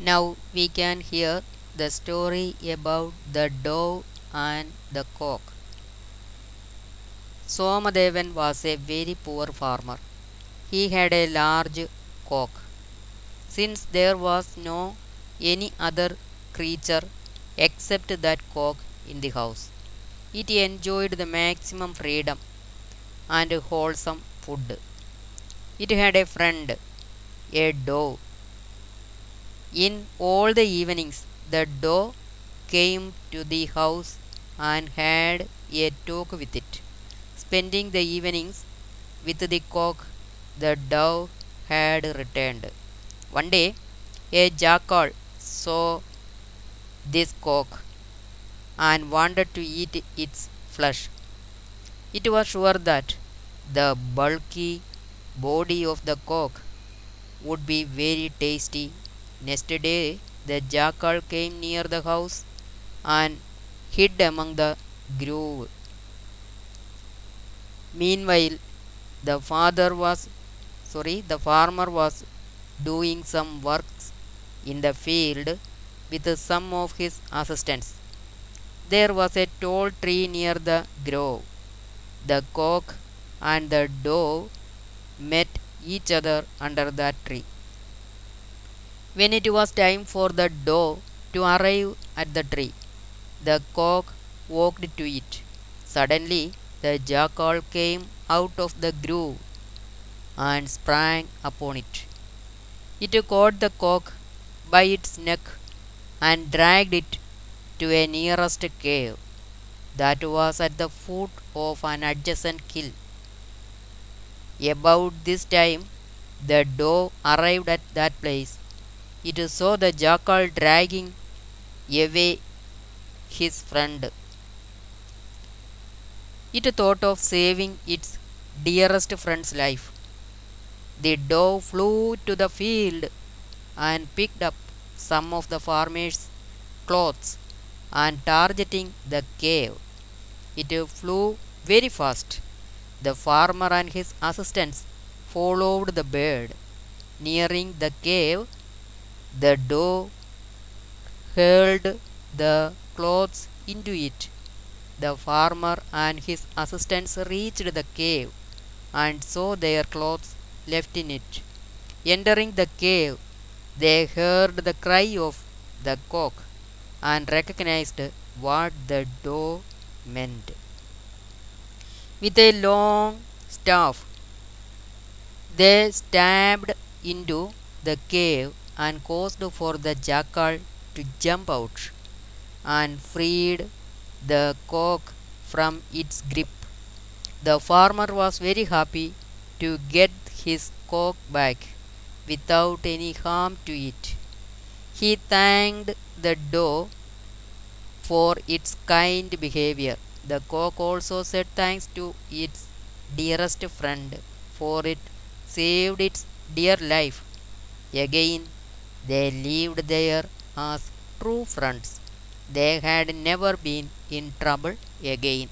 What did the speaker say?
Now we can hear the story about the dove and the cock. Somadevan was a very poor farmer. He had a large cock. Since there was no any other creature except that cock in the house, it enjoyed the maximum freedom and wholesome food. It had a friend, a dove. In all the evenings, the dove came to the house and had a talk with it. Spending the evenings with the cock, the dove had returned. One day, a jackal saw this cock and wanted to eat its flesh. It was sure that the bulky body of the cock would be very tasty. Next day, the jackal came near the house and hid among the grove. Meanwhile, the father was sorry, the farmer was doing some works in the field with some of his assistants. There was a tall tree near the grove. The cock and the dove met each other under that tree. When it was time for the doe to arrive at the tree, the cock walked to it. Suddenly, the jackal came out of the grove and sprang upon it. It caught the cock by its neck and dragged it to a nearest cave that was at the foot of an adjacent hill. About this time, the doe arrived at that place. It saw the jackal dragging away his friend. It thought of saving its dearest friend's life. The dove flew to the field and picked up some of the farmer's clothes and targeting the cave. It flew very fast. The farmer and his assistants followed the bird. Nearing the cave, the dove hurled the clothes into it. The farmer and his assistants reached the cave and saw their clothes left in it. Entering the cave, they heard the cry of the cock and recognized what the dove meant. With a long staff, they stabbed into the cave and caused for the jackal to jump out and freed the cock from its grip. The farmer was very happy to get his cock back without any harm to it. He thanked the doe for its kind behavior. The cock also said thanks to its dearest friend for it saved its dear life. Again, they lived there as true friends. They had never been in trouble again.